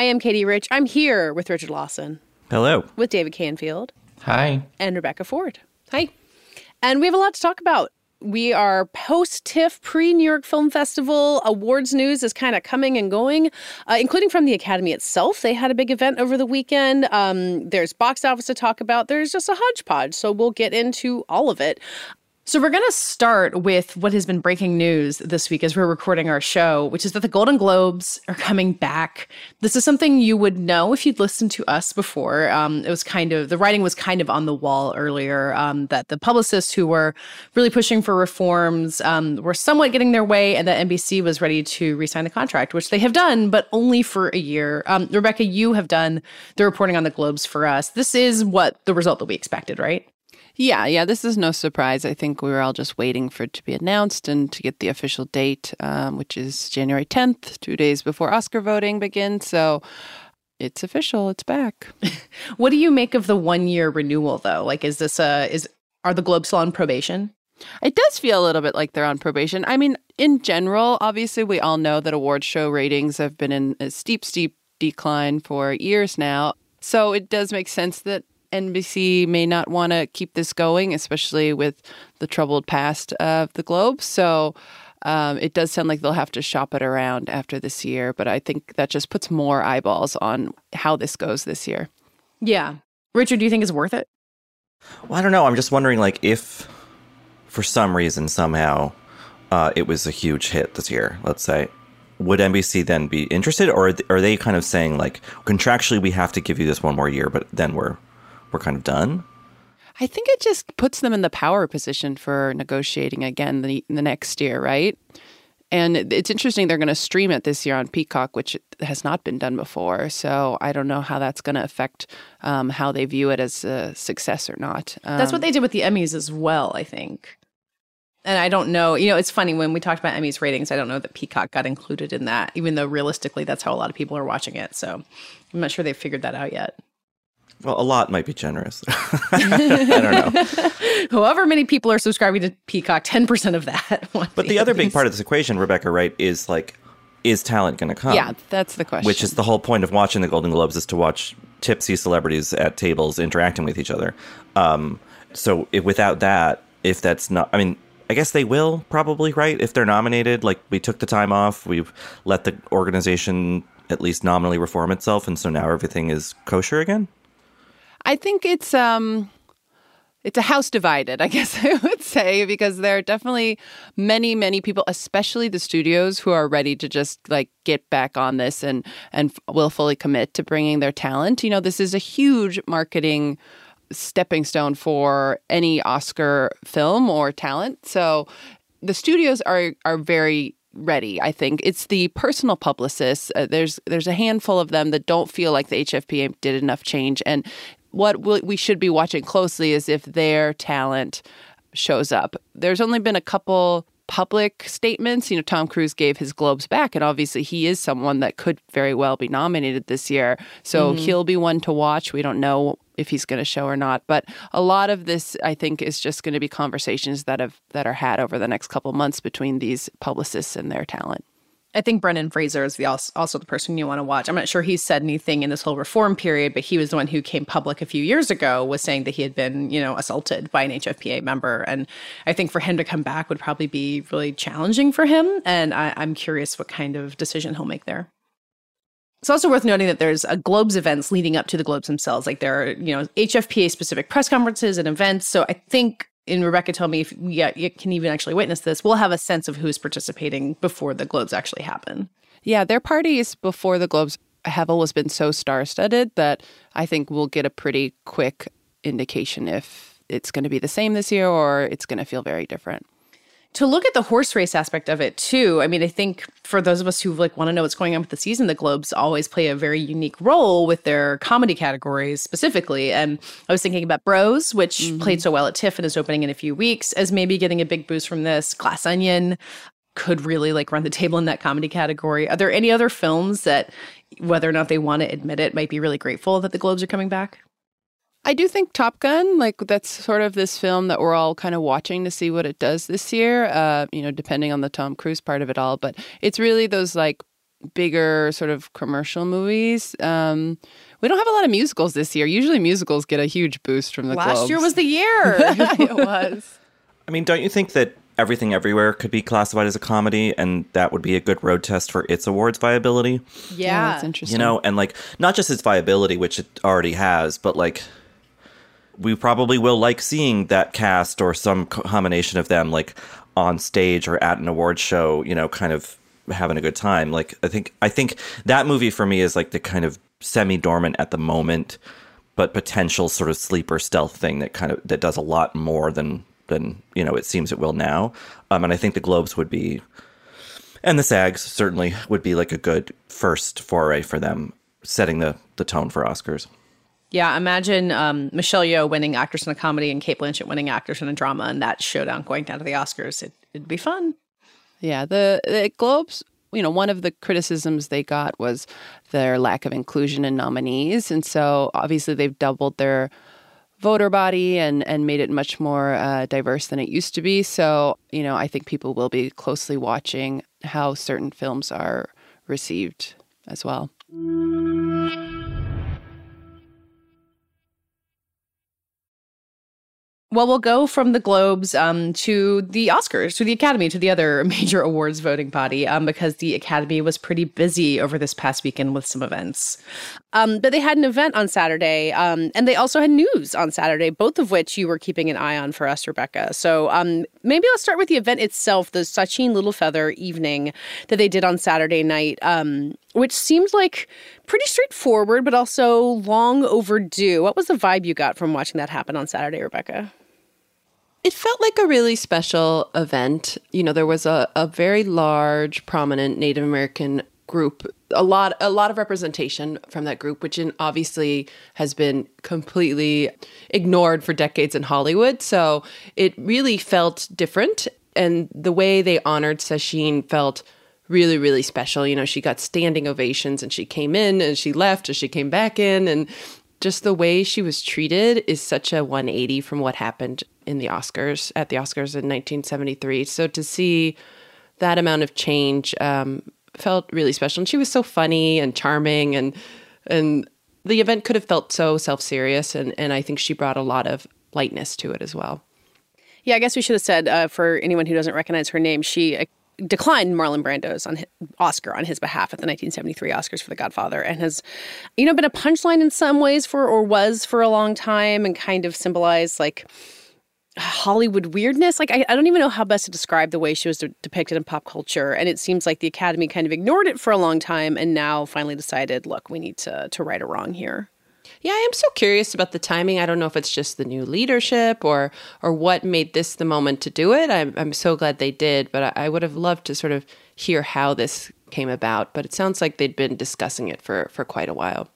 I am Katie Rich. I'm here with Richard Lawson, Hello. with David Canfield, Hi. and Rebecca Ford. Hi. And we have a lot to talk about. We are post TIFF, pre New York Film Festival. Awards news is kind of coming and going, uh, including from the Academy itself. They had a big event over the weekend. Um, there's box office to talk about. There's just a hodgepodge. So we'll get into all of it. So we're going to start with what has been breaking news this week as we're recording our show, which is that the Golden Globes are coming back. This is something you would know if you'd listened to us before. Um, it was kind of the writing was kind of on the wall earlier um, that the publicists who were really pushing for reforms um, were somewhat getting their way, and that NBC was ready to re-sign the contract, which they have done, but only for a year. Um, Rebecca, you have done the reporting on the Globes for us. This is what the result that we expected, right? Yeah, yeah, this is no surprise. I think we were all just waiting for it to be announced and to get the official date, um, which is January 10th, two days before Oscar voting begins. So it's official, it's back. what do you make of the one year renewal, though? Like, is this a, is, are the Globes still on probation? It does feel a little bit like they're on probation. I mean, in general, obviously, we all know that award show ratings have been in a steep, steep decline for years now. So it does make sense that NBC may not want to keep this going, especially with the troubled past of the Globe. So um, it does sound like they'll have to shop it around after this year. But I think that just puts more eyeballs on how this goes this year. Yeah. Richard, do you think it's worth it? Well, I don't know. I'm just wondering, like, if for some reason, somehow, uh, it was a huge hit this year, let's say, would NBC then be interested? Or are they kind of saying, like, contractually, we have to give you this one more year, but then we're we're kind of done? I think it just puts them in the power position for negotiating again the, the next year, right? And it's interesting they're going to stream it this year on Peacock, which has not been done before. So I don't know how that's going to affect um, how they view it as a success or not. Um, that's what they did with the Emmys as well, I think. And I don't know, you know, it's funny when we talked about Emmys ratings, I don't know that Peacock got included in that, even though realistically that's how a lot of people are watching it. So I'm not sure they've figured that out yet. Well, a lot might be generous. I don't know. However many people are subscribing to Peacock, 10% of that. But the other big part of this equation, Rebecca, right, is like, is talent going to come? Yeah, that's the question. Which is the whole point of watching the Golden Globes is to watch tipsy celebrities at tables interacting with each other. Um, so if, without that, if that's not, I mean, I guess they will probably, right? If they're nominated, like we took the time off, we've let the organization at least nominally reform itself, and so now everything is kosher again. I think it's um it's a house divided, I guess I would say, because there are definitely many, many people, especially the studios, who are ready to just like get back on this and and will fully commit to bringing their talent. You know, this is a huge marketing stepping stone for any Oscar film or talent. So the studios are are very ready. I think it's the personal publicists. Uh, there's there's a handful of them that don't feel like the HFPA did enough change, and what we should be watching closely is if their talent shows up. There's only been a couple public statements. You know, Tom Cruise gave his Globes back, and obviously he is someone that could very well be nominated this year. So mm-hmm. he'll be one to watch. We don't know if he's going to show or not, but a lot of this, I think, is just going to be conversations that have that are had over the next couple months between these publicists and their talent. I think Brendan Fraser is the also the person you want to watch. I'm not sure he's said anything in this whole reform period, but he was the one who came public a few years ago was saying that he had been, you know, assaulted by an HFPA member. And I think for him to come back would probably be really challenging for him. And I, I'm curious what kind of decision he'll make there. It's also worth noting that there's a Globes events leading up to the Globes themselves. Like there are, you know, HFPA specific press conferences and events. So I think and Rebecca told me if yeah, you can even actually witness this, we'll have a sense of who's participating before the Globes actually happen. Yeah, their parties before the Globes have always been so star studded that I think we'll get a pretty quick indication if it's going to be the same this year or it's going to feel very different. To look at the horse race aspect of it too i mean i think for those of us who like want to know what's going on with the season the globes always play a very unique role with their comedy categories specifically and i was thinking about bros which Mm-hmm. played so well at tiff and is opening in a few weeks as maybe getting a big boost from this. Glass onion could really like run the table in that comedy category. Are there any other films that whether or not they want to admit it might be really grateful that the globes are coming back I do think Top Gun, like that's sort of this film that we're all kind of watching to see what it does this year. Uh, you know, depending on the Tom Cruise part of it all, but it's really those like bigger sort of commercial movies. Um, we don't have a lot of musicals this year. Usually, musicals get a huge boost from the last year was the year it was. I mean, don't you think that Everything Everywhere could be classified as a comedy and that would be a good road test for its awards viability? yeah, that's interesting. You know, and like not just its viability, which it already has, but like we probably will like seeing that cast or some combination of them like on stage or at an award show, you know, kind of having a good time. Like I think I think that movie for me is like the kind of semi dormant at the moment, but potential sort of sleeper stealth thing that kind of that does a lot more than than you know it seems it will now. Um, and I think the Globes would be and the SAGs certainly would be like a good first foray for them, setting the the tone for Oscars. Yeah, imagine um, Michelle Yeoh winning actress in a comedy and Cate Blanchett winning actress in a drama, and that showdown going down to the Oscars. It, it'd be fun. Yeah, the, the Globes, you know, one of the criticisms they got was their lack of inclusion in nominees. And so obviously they've doubled their voter body and, and made it much more uh, diverse than it used to be. So, you know, I think people will be closely watching how certain films are received as well. Well, we'll go from the Globes um, to the Oscars, to the Academy, to the other major awards voting body, um, because the Academy was pretty busy over this past weekend with some events. Um, but they had an event on Saturday, um, and they also had news on Saturday, both of which you were keeping an eye on for us, Rebecca. So um, maybe let's start with the event itself, the Sacheen Littlefeather evening that they did on Saturday night, um, which seemed like pretty straightforward, but also long overdue. What was the vibe you got from watching that happen on Saturday, Rebecca? It felt like a really special event. You know, there was a, a very large, prominent Native American group, a lot a lot of representation from that group, which in, obviously has been completely ignored for decades in Hollywood. So it really felt different. And the way they honored Sacheen felt really, really special. You know, she got standing ovations and she came in and she left and she came back in and just the way she was treated is such a 180 from what happened in the Oscars at the Oscars in 1973. So to see that amount of change um, felt really special, and she was so funny and charming, and and the event could have felt so self serious, and and I think she brought a lot of lightness to it as well. Yeah, I guess we should have said uh, for anyone who doesn't recognize her name, she uh, declined Marlon Brando's on hi- Oscar on his behalf at the 1973 Oscars for The Godfather, and has, you know, been a punchline in some ways for or was for a long time, and kind of symbolized like Hollywood weirdness. Like I, I don't even know how best to describe the way she was de- depicted in pop culture, and it seems like the Academy kind of ignored it for a long time, and now finally decided, look, we need to to right a wrong here. Yeah, I am so curious about the timing. I don't know if it's just the new leadership or or what made this the moment to do it. I'm I'm so glad they did, but I, I would have loved to sort of hear how this came about. But it sounds like they'd been discussing it for for quite a while.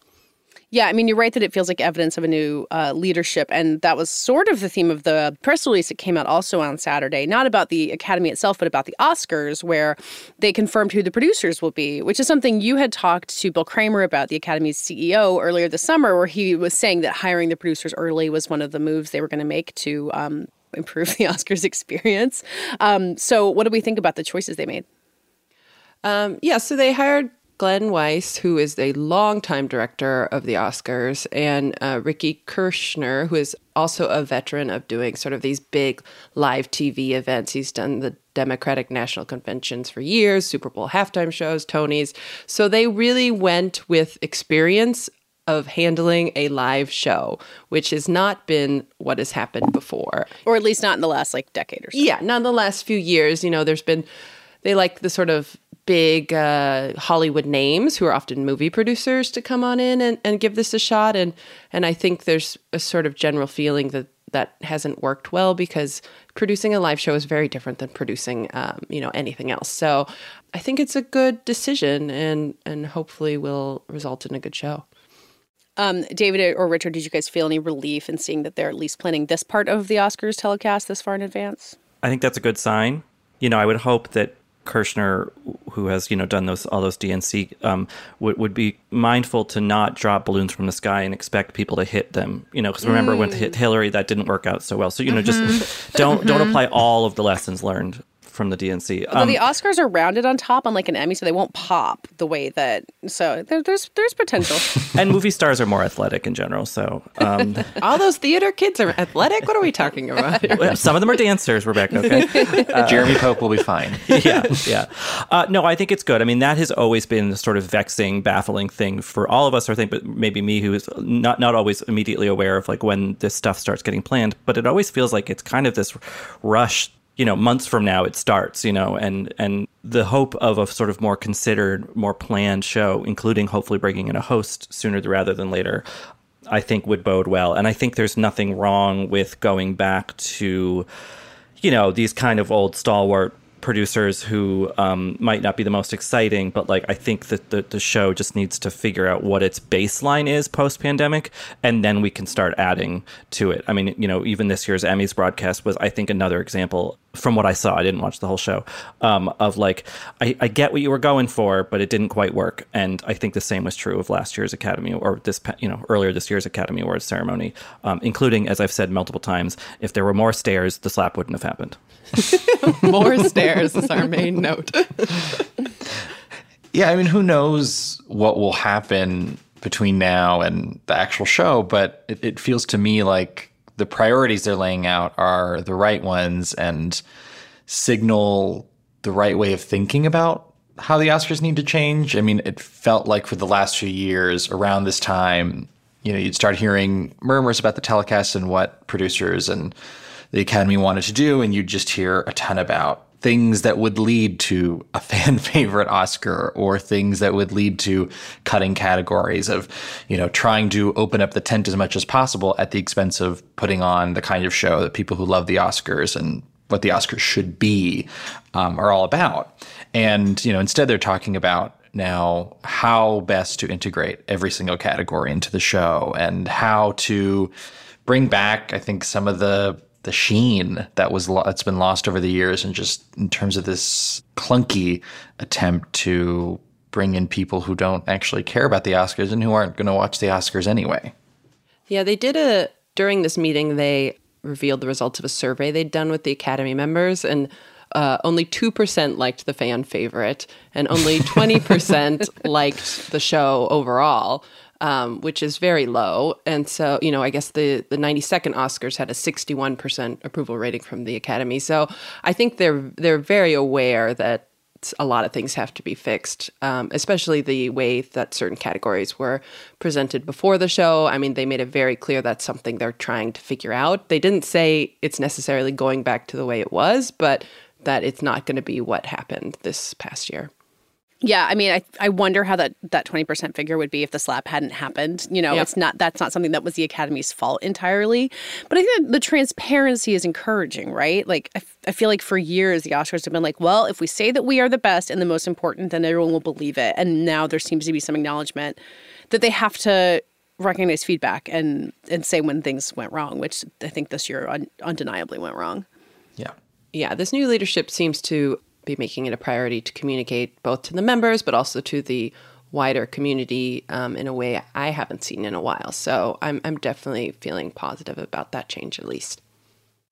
Yeah, I mean, you're right that it feels like evidence of a new uh, leadership. And that was sort of the theme of the press release that came out also on Saturday, not about the Academy itself, but about the Oscars, where they confirmed who the producers will be, which is something you had talked to Bill Kramer about, the Academy's CEO, earlier this summer, where he was saying that hiring the producers early was one of the moves they were going to make to um, improve the Oscars experience. Um, so, what do we think about the choices they made? Um, yeah, so they hired Glenn Weiss, who is a longtime director of the Oscars, and uh, Ricky Kirshner, who is also a veteran of doing sort of these big live TV events. He's done the Democratic National Conventions for years, Super Bowl halftime shows, Tonys. So they really went with experience of handling a live show, which has not been what has happened before. Or at least not in the last like decade or so. Yeah, not in the last few years. You know, there's been, they like the sort of big uh, Hollywood names who are often movie producers to come on in and, and give this a shot. And and I think there's a sort of general feeling that that hasn't worked well because producing a live show is very different than producing, um, you know, anything else. So I think it's a good decision, and and hopefully will result in a good show. Um, David or Richard, did you guys feel any relief in seeing that they're at least planning this part of the Oscars telecast this far in advance? I think that's a good sign. You know, I would hope that Kirshner, who has you know done those all those DNC, um, would would be mindful to not drop balloons from the sky and expect people to hit them. You know, because remember when hit mm. Hillary, that didn't work out so well. So you know, just mm-hmm. don't don't mm-hmm. apply all of the lessons learned from the DNC. Although Um, the Oscars are rounded on top, unlike an Emmy, so they won't pop the way that. So there, there's there's potential. and movie stars are more athletic in general. So um, All those theater kids are athletic. What are we talking about? here? some of them are dancers. Rebecca, okay. Jeremy Pope will be fine. yeah, yeah. Uh, no, I think it's good. I mean, that has always been the sort of vexing, baffling thing for all of us. I think, but maybe me, who is not not always immediately aware of like when this stuff starts getting planned. But it always feels like it's kind of this rush. You know, months from now it starts. You know, and and the hope of a sort of more considered, more planned show, including hopefully bringing in a host sooner rather than later. I think would bode well. And I think there's nothing wrong with going back to you know these kind of old stalwart producers who um, might not be the most exciting, but like I think that the, the show just needs to figure out what its baseline is post pandemic, and then we can start adding to it. I mean, you know, even this year's Emmys broadcast was, I think, another example from what I saw. I didn't watch the whole show um, of like I, I get what you were going for, but it didn't quite work. And I think the same was true of last year's Academy or this you know earlier this year's Academy Awards ceremony, um, including as I've said multiple times, if there were more stairs, the slap wouldn't have happened. More stairs is our main note. Yeah, I mean, who knows what will happen between now and the actual show, but it, it feels to me like the priorities they're laying out are the right ones and signal the right way of thinking about how the Oscars need to change. I mean, it felt like for the last few years around this time, you know, you'd start hearing murmurs about the telecast and what producers and the Academy wanted to do, and you'd just hear a ton about things that would lead to a fan favorite Oscar or things that would lead to cutting categories of, you know, trying to open up the tent as much as possible at the expense of putting on the kind of show that people who love the Oscars and what the Oscars should be um, are all about. And, you know, instead they're talking about now how best to integrate every single category into the show and how to bring back, I think, some of the the sheen that was lo- that's been lost over the years, and just in terms of this clunky attempt to bring in people who don't actually care about the Oscars and who aren't going to watch the Oscars anyway. Yeah, they did a during this meeting. They revealed the results of a survey they'd done with the Academy members, and uh, only two percent liked the fan favorite, and only twenty percent liked the show overall. Um, which is very low, and so you know, I guess the the ninety second Oscars had a sixty one percent approval rating from the Academy. So I think they're they're very aware that a lot of things have to be fixed, um, especially the way that certain categories were presented before the show. I mean, they made it very clear that's something they're trying to figure out. They didn't say it's necessarily going back to the way it was, but that it's not going to be what happened this past year. Yeah, I mean, I, I wonder how that that twenty percent figure would be if the slap hadn't happened. You know, Yeah. it's not that's not something that was the Academy's fault entirely. But I think the transparency is encouraging, right? Like, I, f- I feel like for years the Oscars have been like, well, if we say that we are the best and the most important, then everyone will believe it. And now there seems to be some acknowledgement that they have to recognize feedback and and say when things went wrong, which I think this year un- undeniably went wrong. Yeah. Yeah, this new leadership seems to be making it a priority to communicate both to the members, but also to the wider community um, in a way I haven't seen in a while. So I'm, I'm definitely feeling positive about that change, at least.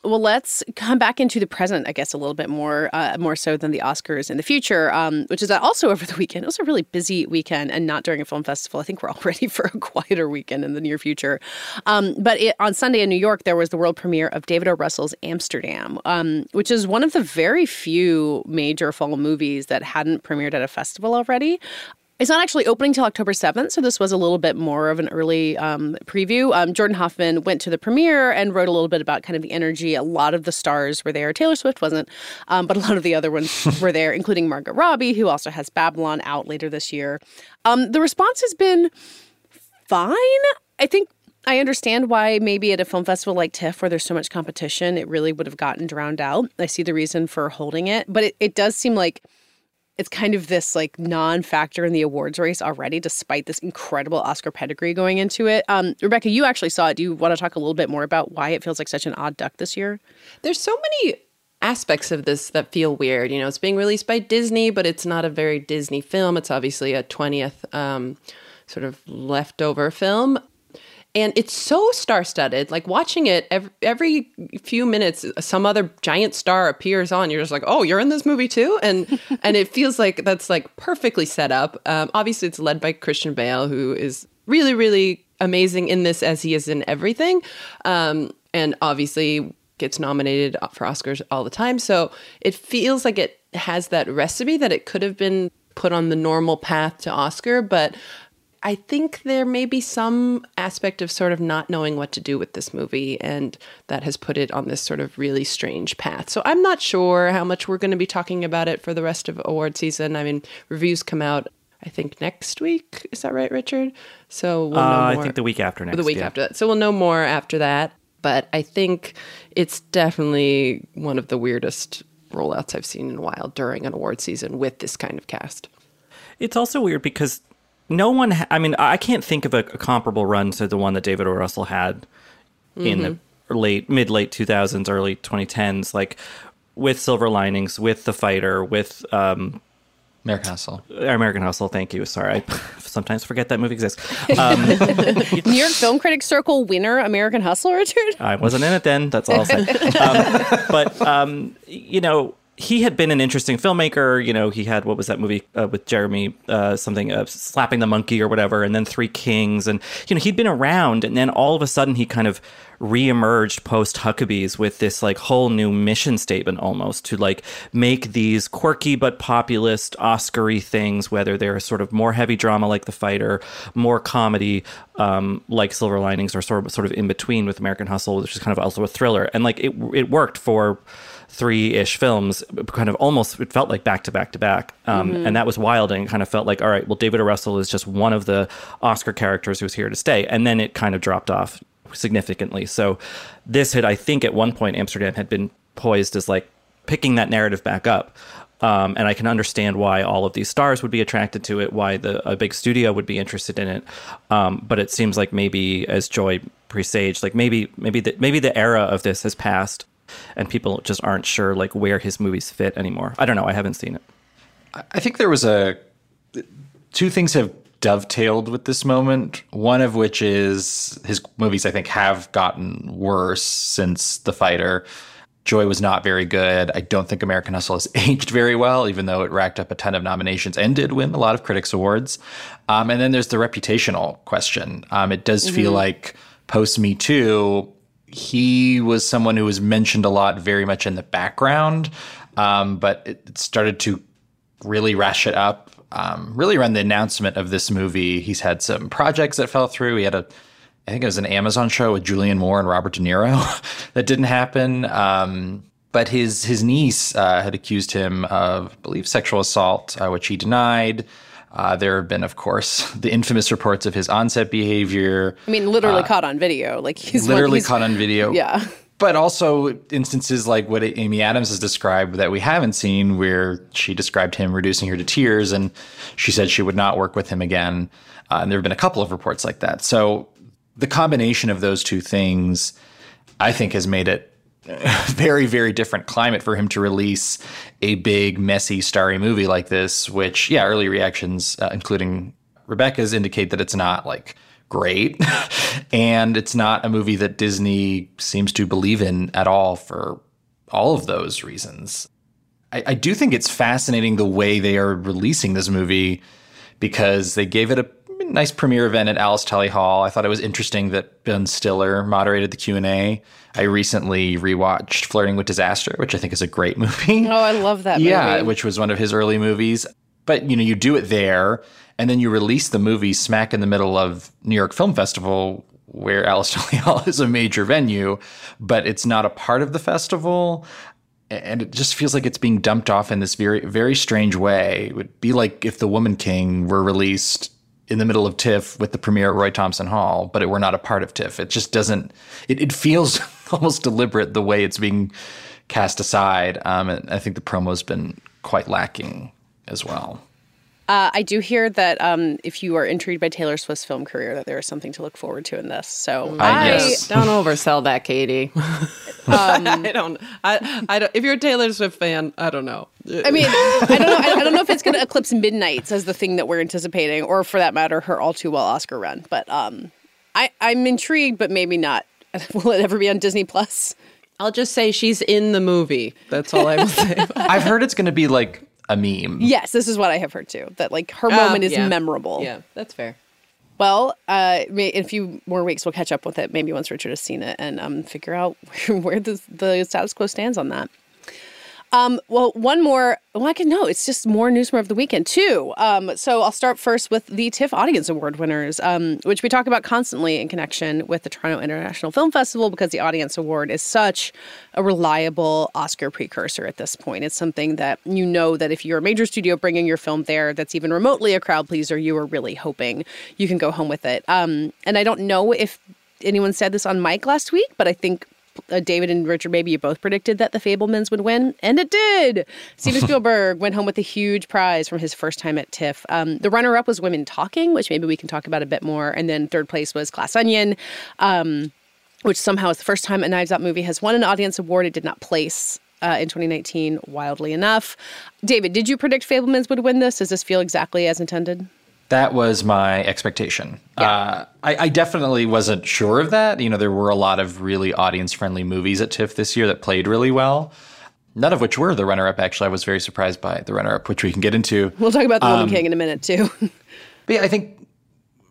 Well, let's come back into the present, I guess, a little bit more, uh, more so than the Oscars in the future, um, which is also over the weekend. It was a really busy weekend, and not during a film festival. I think we're all ready for a quieter weekend in the near future. Um, but it, on Sunday in New York, there was the world premiere of David O. Russell's Amsterdam, um, which is one of the very few major fall movies that hadn't premiered at a festival already. It's not actually opening till October 7th, so this was a little bit more of an early um, preview. Um, Jordan Hoffman went to the premiere and wrote a little bit about kind of the energy. A lot of the stars were there. Taylor Swift wasn't, um, but a lot of the other ones were there, including Margot Robbie, who also has Babylon out later this year. Um, the response has been fine. I think I understand why maybe at a film festival like TIFF, where there's so much competition, it really would have gotten drowned out. I see the reason for holding it, but it, it does seem like it's kind of this like non-factor in the awards race already, despite this incredible Oscar pedigree going into it. Um, Rebecca, you actually saw it. Do you want to talk a little bit more about why it feels like such an odd duck this year? There's so many aspects of this that feel weird. You know, it's being released by Disney, but it's not a very Disney film. It's obviously a 20th um, sort of leftover film. And it's so star studded. Like watching it every, every few minutes, some other giant star appears on. You're just like, oh, you're in this movie too, and and it feels like that's like perfectly set up. Um, obviously, it's led by Christian Bale, who is really, really amazing in this as he is in everything, um, and obviously gets nominated for Oscars all the time. So it feels like it has that recipe that it could have been put on the normal path to Oscar, but I think there may be some aspect of sort of not knowing what to do with this movie, and that has put it on this sort of really strange path. So I'm not sure how much we're going to be talking about it for the rest of award season. I mean, reviews come out. I think next week. Is that right, Richard? So we'll uh, I think the week after next. The week yeah. after that. So we'll know more after that. But I think it's definitely one of the weirdest rollouts I've seen in a while during an award season with this kind of cast. It's also weird because no one. Ha- I mean, I can't think of a, a, comparable run to the one that David O. Russell had mm-hmm. in the mm-hmm. late, mid, late two thousands, early twenty tens, like with Silver Linings, with The Fighter, with um, American Hustle. American Hustle. Thank you. Sorry, I sometimes forget that movie exists. Um, New York Film Critics Circle winner, American Hustle, Richard. I wasn't in it then. That's all I'll say. Um, but um, you know, he had been an interesting filmmaker. You know, he had what was that movie uh, with Jeremy, uh, something uh, slapping the monkey or whatever, and then Three Kings, and you know he'd been around, and then all of a sudden he kind of reemerged post Huckabees with this like whole new mission statement almost to like make these quirky but populist Oscary things, whether they're sort of more heavy drama like The Fighter, more comedy um, like Silver Linings, or sort of sort of in between with American Hustle, which is kind of also a thriller, and like it it worked for three ish films, kind of almost it felt like back to back to back, um, mm-hmm. and that was wild. And it kind of felt like, all right, well, David O. Russell is just one of the Oscar characters who's here to stay, and then it kind of dropped off significantly. So this had, I think, at one point, Amsterdam had been poised as like picking that narrative back up. Um, and I can understand why all of these stars would be attracted to it, why the a big studio would be interested in it. Um, but it seems like maybe, as Joy presaged, like maybe maybe the, maybe the era of this has passed, and people just aren't sure like where his movies fit anymore. I don't know. I haven't seen it. I think there was a two things have dovetailed with this moment. One of which is his movies. I think have gotten worse since The Fighter. Joy was not very good. I don't think American Hustle has aged very well, even though it racked up a ton of nominations and did win a lot of critics awards. Um, and then there's the reputational question. Um, it does mm-hmm. feel like post Me Too, he was someone who was mentioned a lot, very much in the background, um, but it started to really ratchet up. Um, really around the announcement of this movie, he's had some projects that fell through. He had a, I think it was an Amazon show with Julianne Moore and Robert De Niro that didn't happen. Um, but his his niece uh, had accused him of, I believe, sexual assault, uh, which he denied. Uh, there have been, of course, the infamous reports of his onset behavior. I mean, literally uh, caught on video. Like he's literally he's, caught on video. Yeah. But also instances like what Amy Adams has described that we haven't seen, where she described him reducing her to tears, and she said she would not work with him again. Uh, and there have been a couple of reports like that. So the combination of those two things, I think, has made it very, very different climate for him to release a big, messy, starry movie like this, which, yeah, early reactions, uh, including Rebecca's, indicate that it's not like great. and it's not a movie that Disney seems to believe in at all for all of those reasons. I, I do think it's fascinating the way they are releasing this movie because they gave it a nice premiere event at Alice Tully Hall. I thought it was interesting that Ben Stiller moderated the Q and A. I recently rewatched Flirting with Disaster, which I think is a great movie. Oh, I love that. Movie. Yeah, which was one of his early movies. But you know, you do it there, and then you release the movie smack in the middle of New York Film Festival, where Alice Tully Hall is a major venue, but it's not a part of the festival and it just feels like it's being dumped off in this very very strange way. It would be like if The Woman King were released in the middle of TIFF with the premiere at Roy Thomson Hall, but it were not a part of TIFF. It just doesn't. It, it feels almost deliberate the way it's being cast aside. Um, and I think the promo's been quite lacking as well. Uh, I do hear that um, if you are intrigued by Taylor Swift's film career, that there is something to look forward to in this. So I- yes. Don't oversell that, Katie. Um, I don't. I, I don't. If you're a Taylor Swift fan, I don't know. I mean, I don't know. I, I don't know if it's going to eclipse Midnights as the thing that we're anticipating, or for that matter, her all too well Oscar run. But um, I, I'm intrigued, but maybe not. Will it ever be on Disney Plus? I'll just say she's in the movie. That's all I will say. I've heard it's going to be like a meme. Yes, this is what I have heard too. That like her Ah, moment is yeah. memorable. yeah, that's fair. Well, uh, may, in a few more weeks, we'll catch up with it. Maybe once Richard has seen it and um, figure out where, where the, the status quo stands on that. Um, well, one more. Well, I can know it's just more news from over the weekend too. Um, so I'll start first with the TIFF Audience Award winners, um, which we talk about constantly in connection with the Toronto International Film Festival because the Audience Award is such a reliable Oscar precursor at this point. It's something that you know that if you're a major studio bringing your film there, that's even remotely a crowd pleaser, you are really hoping you can go home with it. Um, and I don't know if anyone said this on mic last week, but I think uh, David and Richard, maybe you both predicted that The Fabelmans would win, and it did. Steven Spielberg went home with a huge prize from his first time at TIFF. Um, the runner-up was Women Talking, which maybe we can talk about a bit more, and then third place was Glass Onion, um, which somehow is the first time a Knives Out movie has won an audience award. It did not place. Uh, in 2019, wildly enough. David, did you predict Fabelmans would win this? Does this feel exactly as intended? That was my expectation. Uh, I, I definitely wasn't sure of that. You know, there were a lot of really audience friendly movies at TIFF this year that played really well. None of which were the runner up, actually. I was very surprised by the runner up, which we can get into. We'll talk about The Um, Woman King in a minute, too. But yeah, I think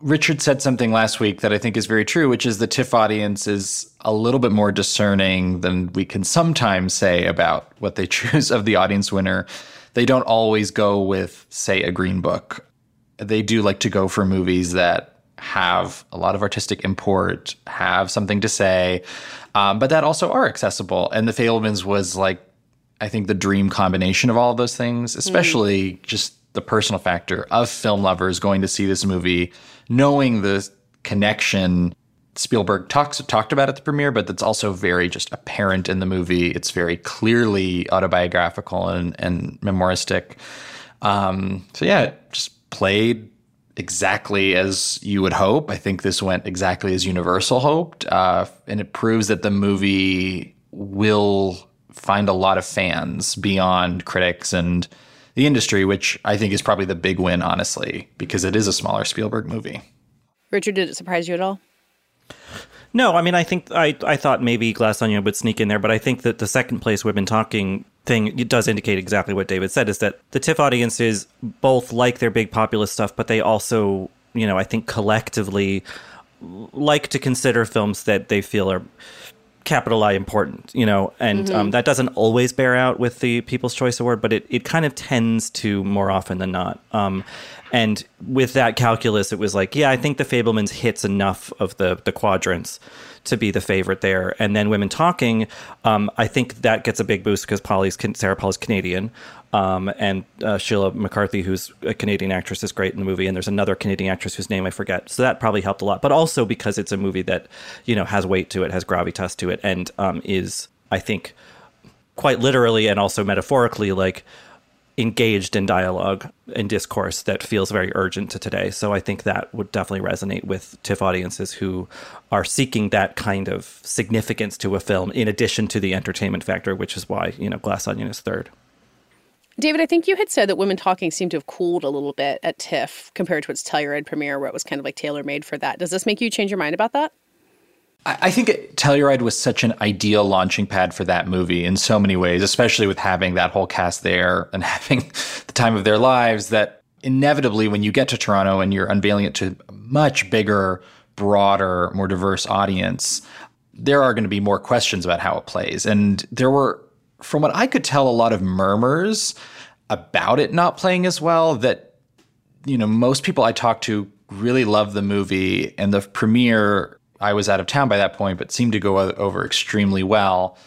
Richard said something last week that I think is very true, which is the TIFF audience is a little bit more discerning than we can sometimes say about what they choose of the audience winner. They don't always go with, say, a green book. They do like to go for movies that have a lot of artistic import, have something to say, um, but that also are accessible. And The Fabelmans was like I think the dream combination of all of those things, especially just the personal factor of film lovers going to see this movie, knowing the connection Spielberg talks talked about at the premiere, but that's also very just apparent in the movie. It's very clearly autobiographical and, and memoristic. Um, so yeah, just played exactly as you would hope. I think this went exactly as Universal hoped, uh, and it proves that the movie will find a lot of fans beyond critics and the industry, which I think is probably the big win, honestly, because it is a smaller Spielberg movie. Richard, did it surprise you at all? No, I mean, I think I I thought maybe Glass Onion would sneak in there, but I think that the second place we've been talking thing it does indicate exactly what David said is that the TIFF audiences both like their big populist stuff, but they also, you know, I think collectively like to consider films that they feel are capital I important, you know, and Mm-hmm. um, that doesn't always bear out with the People's Choice Award, but it, it kind of tends to more often than not. Um, and with that calculus, it was like, yeah, I think The Fabelmans hits enough of the the quadrants to be the favorite there. And then Women Talking, um, I think that gets a big boost because Polley's Sarah Polley's Canadian. Um, and uh, Sheila McCarthy, who's a Canadian actress, is great in the movie. And there's another Canadian actress whose name I forget. So that probably helped a lot. But also because it's a movie that, you know, has weight to it, has gravitas to it, and um, is, I think, quite literally and also metaphorically, like engaged in dialogue and discourse that feels very urgent to today. So I think that would definitely resonate with TIFF audiences who are seeking that kind of significance to a film in addition to the entertainment factor, which is why, you know, Glass Onion is third. David, I think you had said that Women Talking seemed to have cooled a little bit at TIFF compared to its Telluride premiere, where it was kind of like tailor made for that. Does this make you change your mind about that? I think it, Telluride was such an ideal launching pad for that movie in so many ways, especially with having that whole cast there and having the time of their lives. That inevitably, when you get to Toronto and you're unveiling it to a much bigger, broader, more diverse audience, there are going to be more questions about how it plays. And there were, from what I could tell, a lot of murmurs about it not playing as well that you know, most people I talked to really loved the movie, and the premiere, I was out of town by that point, but seemed to go over extremely well.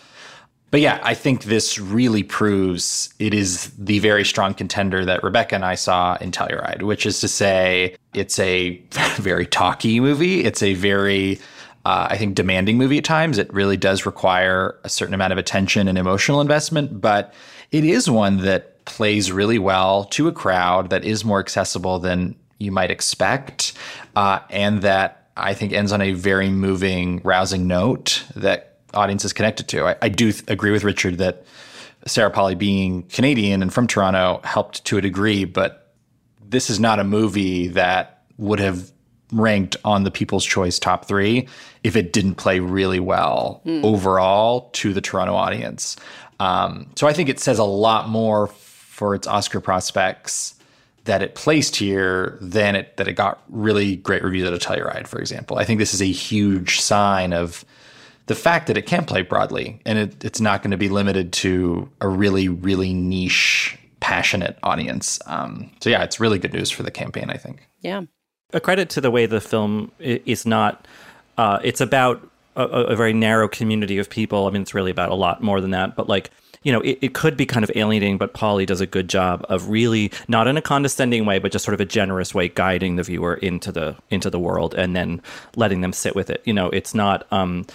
but yeah, I think this really proves it is the very strong contender that Rebecca and I saw in Telluride, which is to say, it's a very talky movie. It's a very uh, I think demanding movie at times. It really does require a certain amount of attention and emotional investment, but it is one that plays really well to a crowd that is more accessible than you might expect, uh, and that I think ends on a very moving, rousing note that audiences connected to. I, I do th- agree with Richard that Sarah Polley being Canadian and from Toronto helped to a degree, but this is not a movie that would have ranked on the People's Choice top three if it didn't play really well mm. overall to the Toronto audience. Um, so I think it says a lot more for its Oscar prospects that it placed here than it that it got really great reviews at a Telluride, for example. I think this is a huge sign of the fact that it can play broadly and it, it's not going to be limited to a really, really niche, passionate audience. Um, so yeah, it's really good news for the campaign, I think. Yeah a credit to the way the film is not. Uh, it's about a, a, very narrow community of people. I mean, it's really about a lot more than that. But like, you know, it, it could be kind of alienating. But Polley does a good job of really not in a condescending way, but just sort of a generous way, guiding the viewer into the into the world and then letting them sit with it. You know, it's not. Um,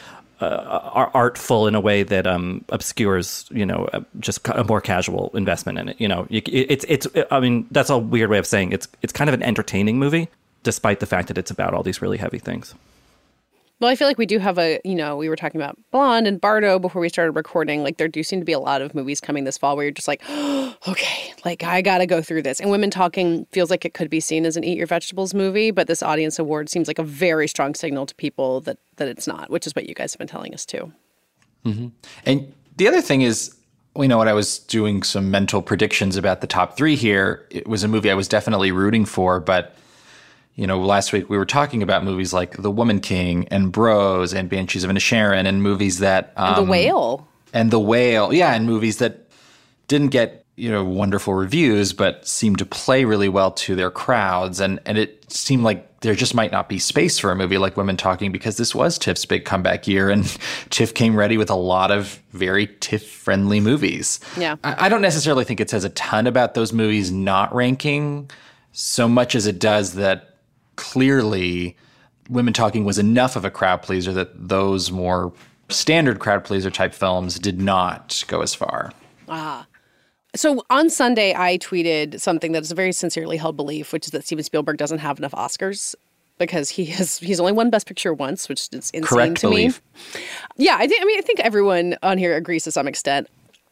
uh, artful in a way that um, obscures, you know, uh, just a more casual investment in it. You know, it's it's. I mean, that's a weird way of saying it's it's kind of an entertaining movie, despite the fact that it's about all these really heavy things. Well, I feel like we do have a, you know, we were talking about Blonde and Bardo before we started recording. Like, there do seem to be a lot of movies coming this fall where you're just like, oh, okay, like, I got to go through this. And Women Talking feels like it could be seen as an Eat Your Vegetables movie, but this audience award seems like a very strong signal to people that, that it's not, which is what you guys have been telling us too. Mm-hmm. And the other thing is, you know, when I was doing some mental predictions about the top three here, it was a movie I was definitely rooting for, but you know, last week we were talking about movies like The Woman King and Bros and Banshees of Inisherin and movies that um, and The um, Whale and The Whale, yeah, and movies that didn't get you know wonderful reviews but seemed to play really well to their crowds and and it seemed like there just might not be space for a movie like Women Talking because this was TIFF's big comeback year and TIFF came ready with a lot of very TIFF friendly movies. Yeah. I, I don't necessarily think it says a ton about those movies not ranking so much as it does that clearly women talking was enough of a crowd pleaser that those more standard crowd pleaser type films did not go as far. Ah. So on Sunday, I tweeted something that is a very sincerely held belief, which is that Steven Spielberg doesn't have enough Oscars because he has he's only won Best Picture once, which is insane Correct to belief. me. Yeah, I think I mean I think everyone on here agrees to some extent.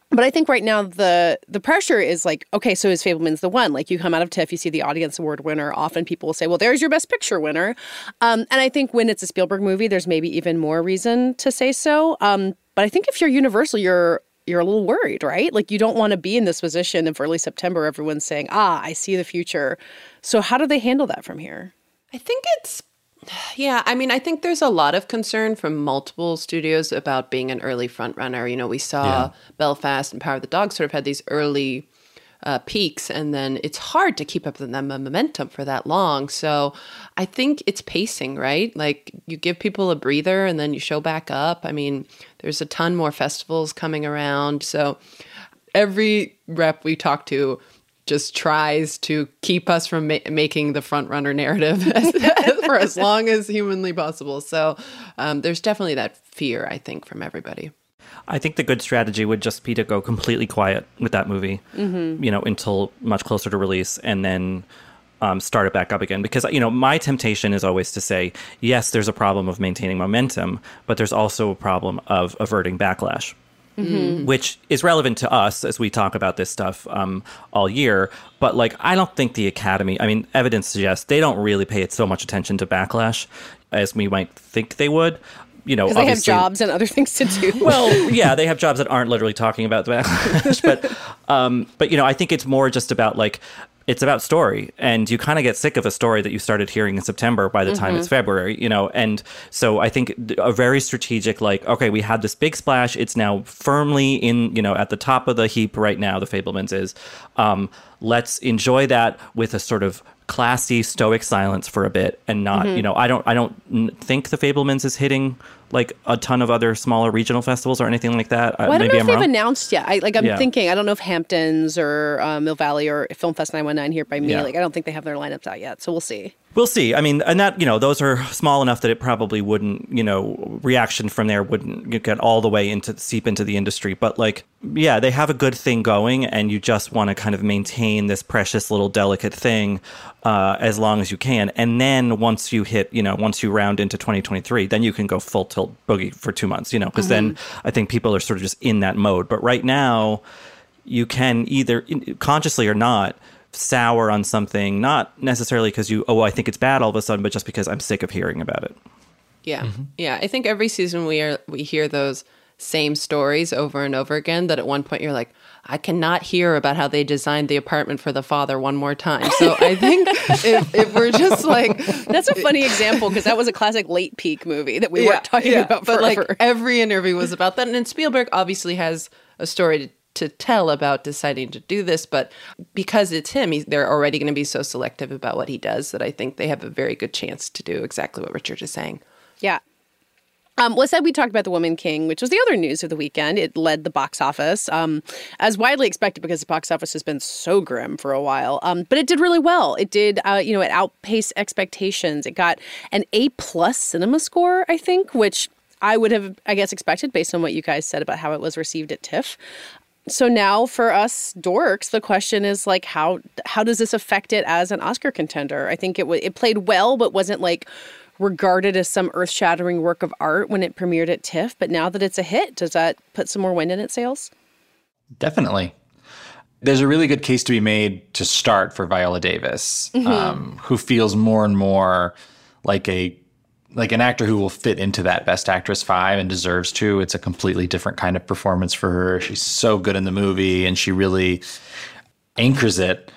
But I think right now the the pressure is like, okay, so is Fabelman's the one? Like you come out of TIFF, you see the audience award winner. Often people will say, well, there's your best picture winner. Um, and I think when it's a Spielberg movie, there's maybe even more reason to say so. Um, but I think if you're Universal, you're you're a little worried, right? Like you don't want to be in this position of early September, everyone's saying, ah, I see the future. So how do they handle that from here? I think it's yeah, I mean, I think there's a lot of concern from multiple studios about being an early frontrunner. You know, we saw yeah. Belfast and Power of the Dog sort of had these early uh, peaks, and then it's hard to keep up the momentum for that long. So I think it's pacing, right? Like you give people a breather and then you show back up. I mean, there's a ton more festivals coming around. So every rep we talk to, just tries to keep us from ma- making the front runner narrative as, for as long as humanly possible. So um, there's definitely that fear, I think, from everybody. I think the good strategy would just be to go completely quiet with that movie, mm-hmm. you know, until much closer to release, and then um, start it back up again. Because you know, my temptation is always to say, yes, there's a problem of maintaining momentum, but there's also a problem of averting backlash mm-hmm. which is relevant to us as we talk about this stuff um, all year. But like, I don't think the Academy. I mean, evidence suggests they don't really pay it so much attention to backlash as we might think they would you know, they have jobs and other things to do. well, yeah, they have jobs that aren't literally talking about the backlash, but, um, but you know, I think it's more just about like it's about story and you kind of get sick of a story that you started hearing in september by the time mm-hmm. it's february you know and so i think a very strategic like okay we had this big splash it's now firmly in you know at the top of the heap right now the fabelmans is um, let's enjoy that with a sort of classy stoic silence for a bit and not Mm-hmm. you know i don't i don't think the fabelmans is hitting like a ton of other smaller regional festivals or anything like that Uh, Well, I don't maybe know if i'm they've wrong announced yet. I, like I'm Yeah. thinking, I don't know if Hamptons or uh, Mill Valley or Film Fest 919 here by me. Yeah. Like I don't think they have their lineups out yet, so we'll see. We'll see. I mean, and that you know, those are small enough that it probably wouldn't, you know, reaction from there wouldn't get all the way into seep into the industry. But like, yeah, they have a good thing going, and you just want to kind of maintain this precious little delicate thing uh, as long as you can. And then once you hit, you know, once you round into 2023, then you can go full tilt boogie for two months, you know, because then I think people are sort of just in that mode. But right now, you can either consciously or not sour on something, not necessarily because you, oh, I think it's bad all of a sudden, but just because I'm sick of hearing about it. Yeah. Mm-hmm. Yeah. I think every season we are we hear those same stories over and over again that at one point you're like, I cannot hear about how they designed the apartment for the father one more time. So I think if, if we're just like That's a funny example because that was a classic late peak movie that we weren't talking about but forever. like every interview was about that. And then Spielberg obviously has a story to, to tell about deciding to do this, but because it's him, they're already going to be so selective about what he does that I think they have a very good chance to do exactly what Richard is saying. Yeah. Um, well, said we talked about The Woman King, which was the other news of the weekend. It led the box office, um, as widely expected because the box office has been so grim for a while. Um, but it did really well. It did, uh, you know, it outpaced expectations. It got an A plus CinemaScore, I think, which I would have, I guess, expected based on what you guys said about how it was received at TIFF. So now for us dorks, the question is like, how how does this affect it as an Oscar contender? I think it w- it played well, but wasn't like regarded as some earth shattering work of art when it premiered at TIFF. But now that it's a hit, does that put some more wind in its sails? Definitely. There's a really good case to be made to start for Viola Davis, um, who feels more and more like a like an actor who will fit into that Best Actress five and deserves to. It's a completely different kind of performance for her. She's so good in the movie, and she really anchors it.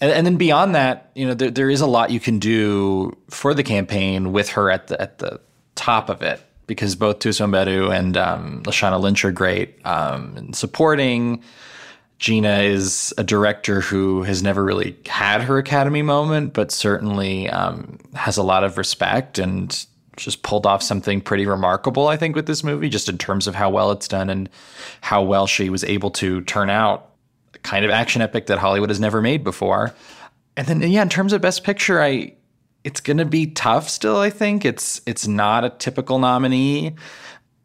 And, and then beyond that, you know, there, there is a lot you can do for the campaign with her at the at the top of it because both Thuso Mbedu and um, Lashana Lynch are great um, supporting. Gina is a director who has never really had her Academy moment, but certainly um, has a lot of respect and just pulled off something pretty remarkable, I think, with this movie, just in terms of how well it's done and how well she was able to turn out a kind of action epic that Hollywood has never made before. And then, yeah, in terms of Best Picture, I it's going to be tough still. I think it's it's not a typical nominee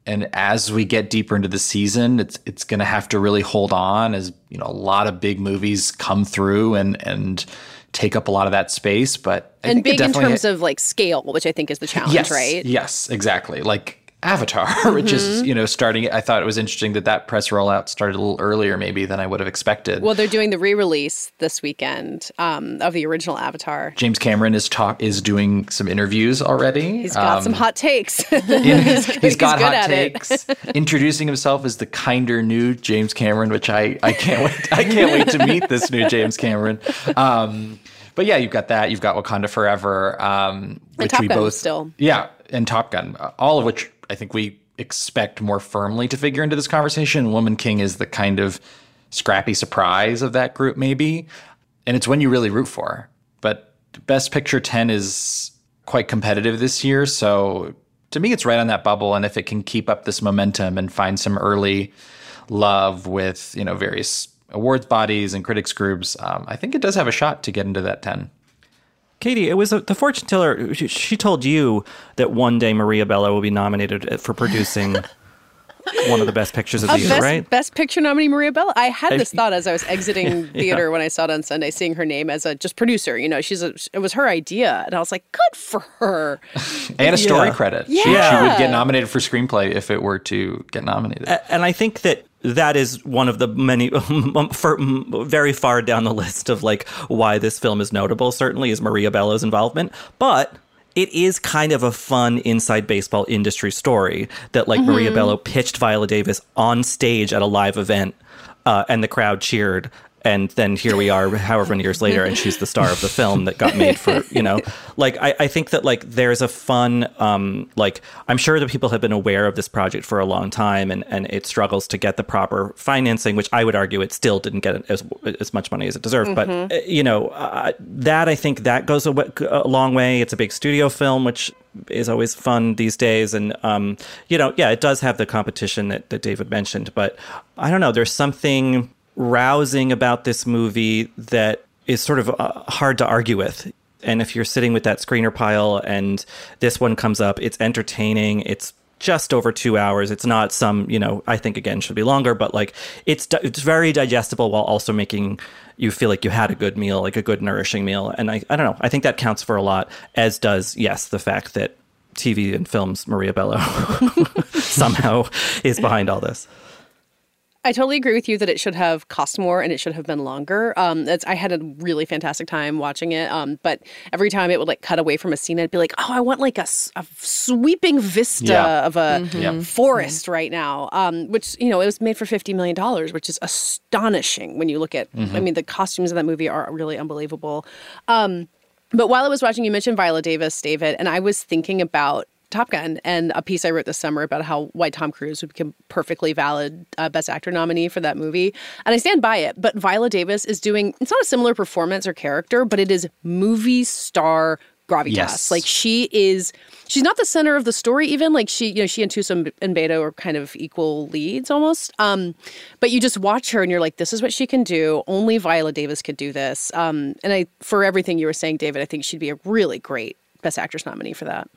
and as we get deeper into the season, it's it's going to have to really hold on as you know a lot of big movies come through and and take up a lot of that space. But I and big in terms ha- of like scale, which I think is the challenge, yes, right? Yes, exactly. Like Avatar, which Mm-hmm. is you know starting. I thought it was interesting that that press rollout started a little earlier maybe than I would have expected. Well, they're doing the re-release this weekend um, of the original Avatar. James Cameron is talk is doing some interviews already. He's got Um, some hot takes. he's, he's got hot takes. Introducing himself as the kinder new James Cameron, which I, I can't wait. I can't wait to meet this new James Cameron. Um, but yeah, you've got that. You've got Wakanda Forever, um, which we Gun both still. Yeah, and Top Gun, all of which I think we expect more firmly to figure into this conversation. Woman King is the kind of scrappy surprise of that group, maybe, and it's one you really root for. But Best Picture ten is quite competitive this year, so to me, it's right on that bubble. And if it can keep up this momentum and find some early love with you know various awards bodies and critics groups, um, I think it does have a shot to get into that ten. Katey, it was a, the fortune teller. She, she told you that one day Maria Bello will be nominated for producing one of the best pictures of the Uh, year, best, right? best picture nominee Maria Bello. I had this thought as I was exiting theater when I saw it on Sunday, seeing her name as a just producer. You know, she's a, it was her idea, and I was like, good for her. and a story Yeah. credit. She, she would get nominated for screenplay if it were to get nominated. and I think that that is one of the many for, very far down the list of like why this film is notable. Certainly is Maria Bello's involvement, but it is kind of a fun inside baseball industry story that like Maria Bello pitched Viola Davis on stage at a live event, uh, and the crowd cheered. And then here we are however many years later and she's the star of the film that got made for you know? Like i, I think that like there's a fun um like i'm sure that people have been aware of this project for a long time and and it struggles to get the proper financing which i would argue it still didn't get as as much money as it deserved. But uh, you know uh, that i think that goes a, a long way. It's a big studio film which is always fun these days and um you know yeah it does have the competition that, that david mentioned but i don't know there's something rousing about this movie that is sort of uh, hard to argue with. And if you're sitting with that screener pile and this one comes up, it's entertaining. It's just over two hours. It's not some, you know, I think again should be longer, but like it's it's very digestible while also making you feel like you had a good meal, like a good nourishing meal. And I, I don't know, I think that counts for a lot, as does, yes, the fact that TV and films Maria Bello somehow is behind all this. I totally agree with you that it should have cost more and it should have been longer. Um, it's, I had a really fantastic time watching it, um, but every time it would like cut away from a scene, I'd be like, "Oh, I want like a sweeping vista Yeah. of a Yeah. forest right now." Um, which you know, it was made for fifty million dollars, which is astonishing when you look at. I mean, the costumes of that movie are really unbelievable. Um, but while I was watching, you mentioned Viola Davis, David, and I was thinking about Top Gun and a piece I wrote this summer about how why Tom Cruise would become perfectly valid uh, Best Actor nominee for that movie, and I stand by it. But Viola Davis is doing it's not a similar performance or character, but it is movie star gravitas. Yes. Like she is, she's not the center of the story. Even like she, you know, she and Tusa and Beto are kind of equal leads almost. Um, but you just watch her and you're like, this is what she can do. Only Viola Davis could do this. Um, and I, for everything you were saying, David, I think she'd be a really great Best Actress nominee for that.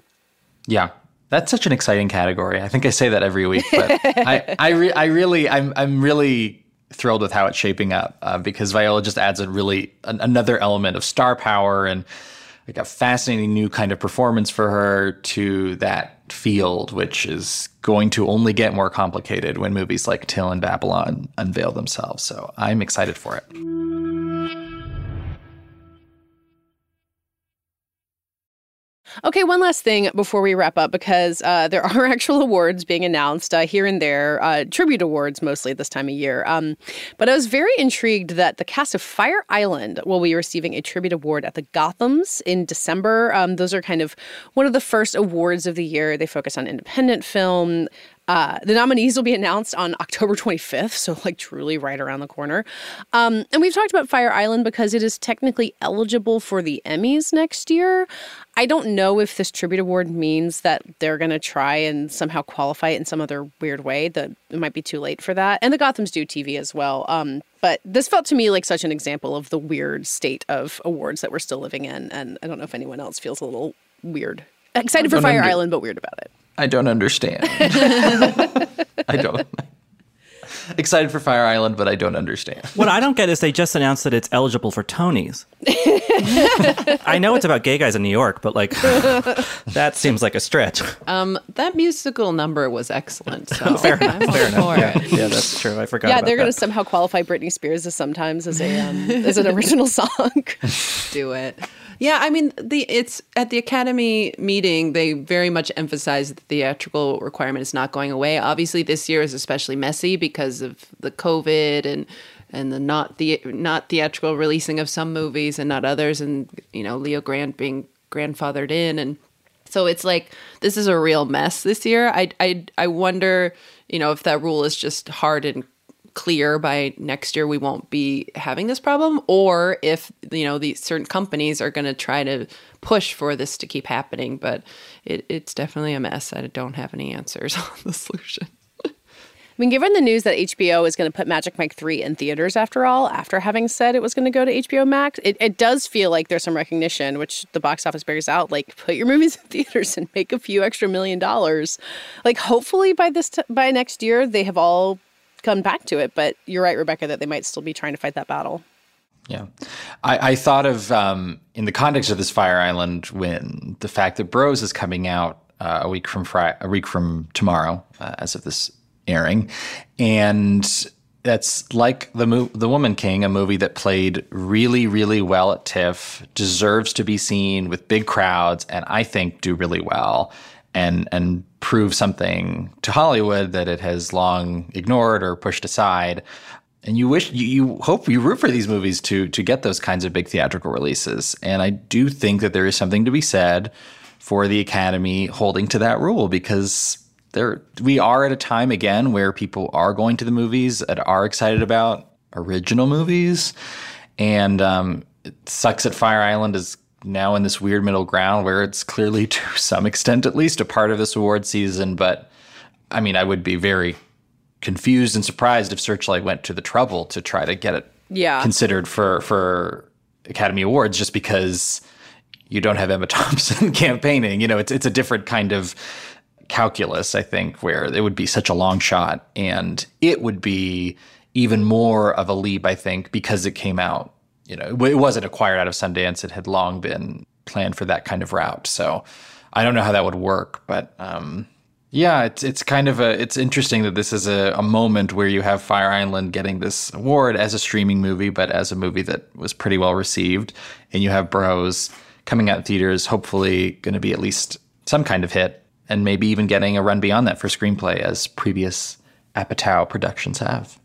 Yeah. That's such an exciting category. I think I say that every week, but I, I, re- I really, I'm, I'm really thrilled with how it's shaping up uh, because Viola just adds a really an, another element of star power and like a fascinating new kind of performance for her to that field, which is going to only get more complicated when movies like Till and Babylon unveil themselves. So I'm excited for it. Okay, one last thing before we wrap up, because uh, there are actual awards being announced uh, here and there, uh, tribute awards mostly this time of year. Um, but I was very intrigued that the cast of Fire Island will be receiving a tribute award at the Gothams in December. Um, those are kind of one of the first awards of the year. They focus on independent film. Uh, the nominees will be announced on October 25th, so like truly right around the corner. Um, and we've talked about Fire Island because it is technically eligible for the Emmys next year. I don't know if this tribute award means that they're going to try and somehow qualify it in some other weird way. That it might be too late for that. And the Gotham's do TV as well. Um, but this felt to me like such an example of the weird state of awards that we're still living in. And I don't know if anyone else feels a little weird. Excited for Fire Island, but weird about it. I don't understand. I don't. Excited for Fire Island, but I don't understand. What I don't get is they just announced that it's eligible for Tonys. I know it's about gay guys in New York, but like that seems like a stretch. Um, that musical number was excellent. So Fair enough. I'm Fair enough. Yeah, yeah, that's true. I forgot. yeah, about they're going to somehow qualify Britney Spears as sometimes as a um, as an original song. do it. Yeah, I mean, the it's at the Academy meeting. They very much emphasize that the theatrical requirement is not going away. Obviously, this year is especially messy because of the COVID and and the not the not theatrical releasing of some movies and not others, and you know Leo Grande being grandfathered in, and so it's like this is a real mess this year. I I I wonder, you know, if that rule is just hard and clear by next year we won't be having this problem or if you know these certain companies are going to try to push for this to keep happening but it, it's definitely a mess i don't have any answers on the solution I mean, given the news that HBO is going to put Magic Mike 3 in theaters after all, after having said it was going to go to HBO Max, it, it does feel like there's some recognition, which the box office bears out. Like, put your movies in theaters and make a few extra million dollars. Like, hopefully by this t- by next year, they have all come back to it. But you're right, Rebecca, that they might still be trying to fight that battle. Yeah, I, I thought of um, in the context of this Fire Island when the fact that Bros is coming out uh, a week from Fri- a week from tomorrow, uh, as of this airing, and that's like the mo- the Woman King, a movie that played really, really well at TIFF, deserves to be seen with big crowds, and I think do really well, and and prove something to Hollywood that it has long ignored or pushed aside and you wish you, you hope you root for these movies to to get those kinds of big theatrical releases. And I do think that there is something to be said for the Academy holding to that rule because there we are at a time again where people are going to the movies and are excited about original movies, and um, it sucks that Fire Island is now in this weird middle ground where it's clearly to some extent at least a part of this award season, but I mean, I would be very confused and surprised if Searchlight went to the trouble to try to get it Yeah. considered for for Academy Awards just because you don't have Emma Thompson campaigning. You know, it's it's a different kind of calculus, I think, where it would be such a long shot and it would be even more of a leap, I think, because it came out. You know, it wasn't acquired out of Sundance. It had long been planned for that kind of route. So I don't know how that would work, but um, yeah, it's it's kind of a it's interesting that this is a, a moment where you have Fire Island getting this award as a streaming movie, but as a movie that was pretty well received, and you have Bros coming out in theaters, hopefully going to be at least some kind of hit, and maybe even getting a run beyond that for screenplay, as previous Apatow productions have.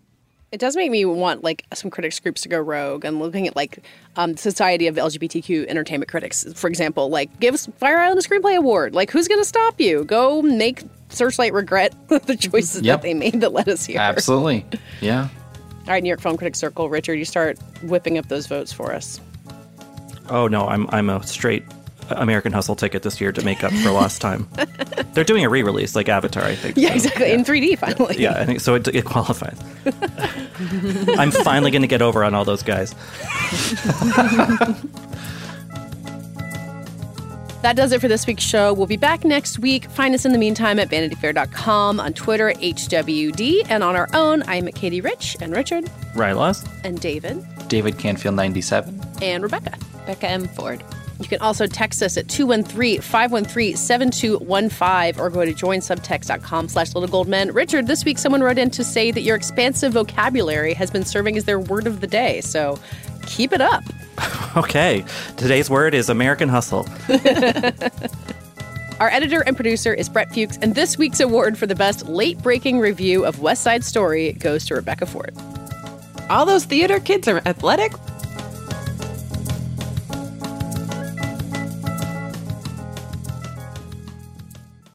It does make me want like some critics groups to go rogue and looking at like um, Society of LGBTQ Entertainment Critics, for example. Like, give Fire Island a screenplay award. Like, who's going to stop you? Go make Searchlight regret the choices Yep. that they made that led us here. Absolutely, yeah. All right, New York Film Critics Circle, Richard, you start whipping up those votes for us. Oh no, I'm I'm a straight American Hustle ticket this year to make up for lost time. They're doing a re-release like Avatar, I think. Yeah, so, exactly. In 3D, finally. Yeah, I think so. It, it qualifies. I'm finally going to get over on all those guys. That does it for this week's show. We'll be back next week. Find us in the meantime at vanityfair.com, on Twitter, HWD, and on our own. I'm Katey Rich and Richard Rylas. and David David Canfield, ninety seven. and Rebecca. Becca M. Ford. You can also text us at 213-513-7215 or go to joinsubtext.com slash little gold men. Richard, this week someone wrote in to say that your expansive vocabulary has been serving as their word of the day. So keep it up. Okay, today's word is American Hustle. Our editor and producer is Brett Fuchs, and this week's award for the best late breaking review of West Side Story goes to Rebecca Ford. All those theater kids are athletic.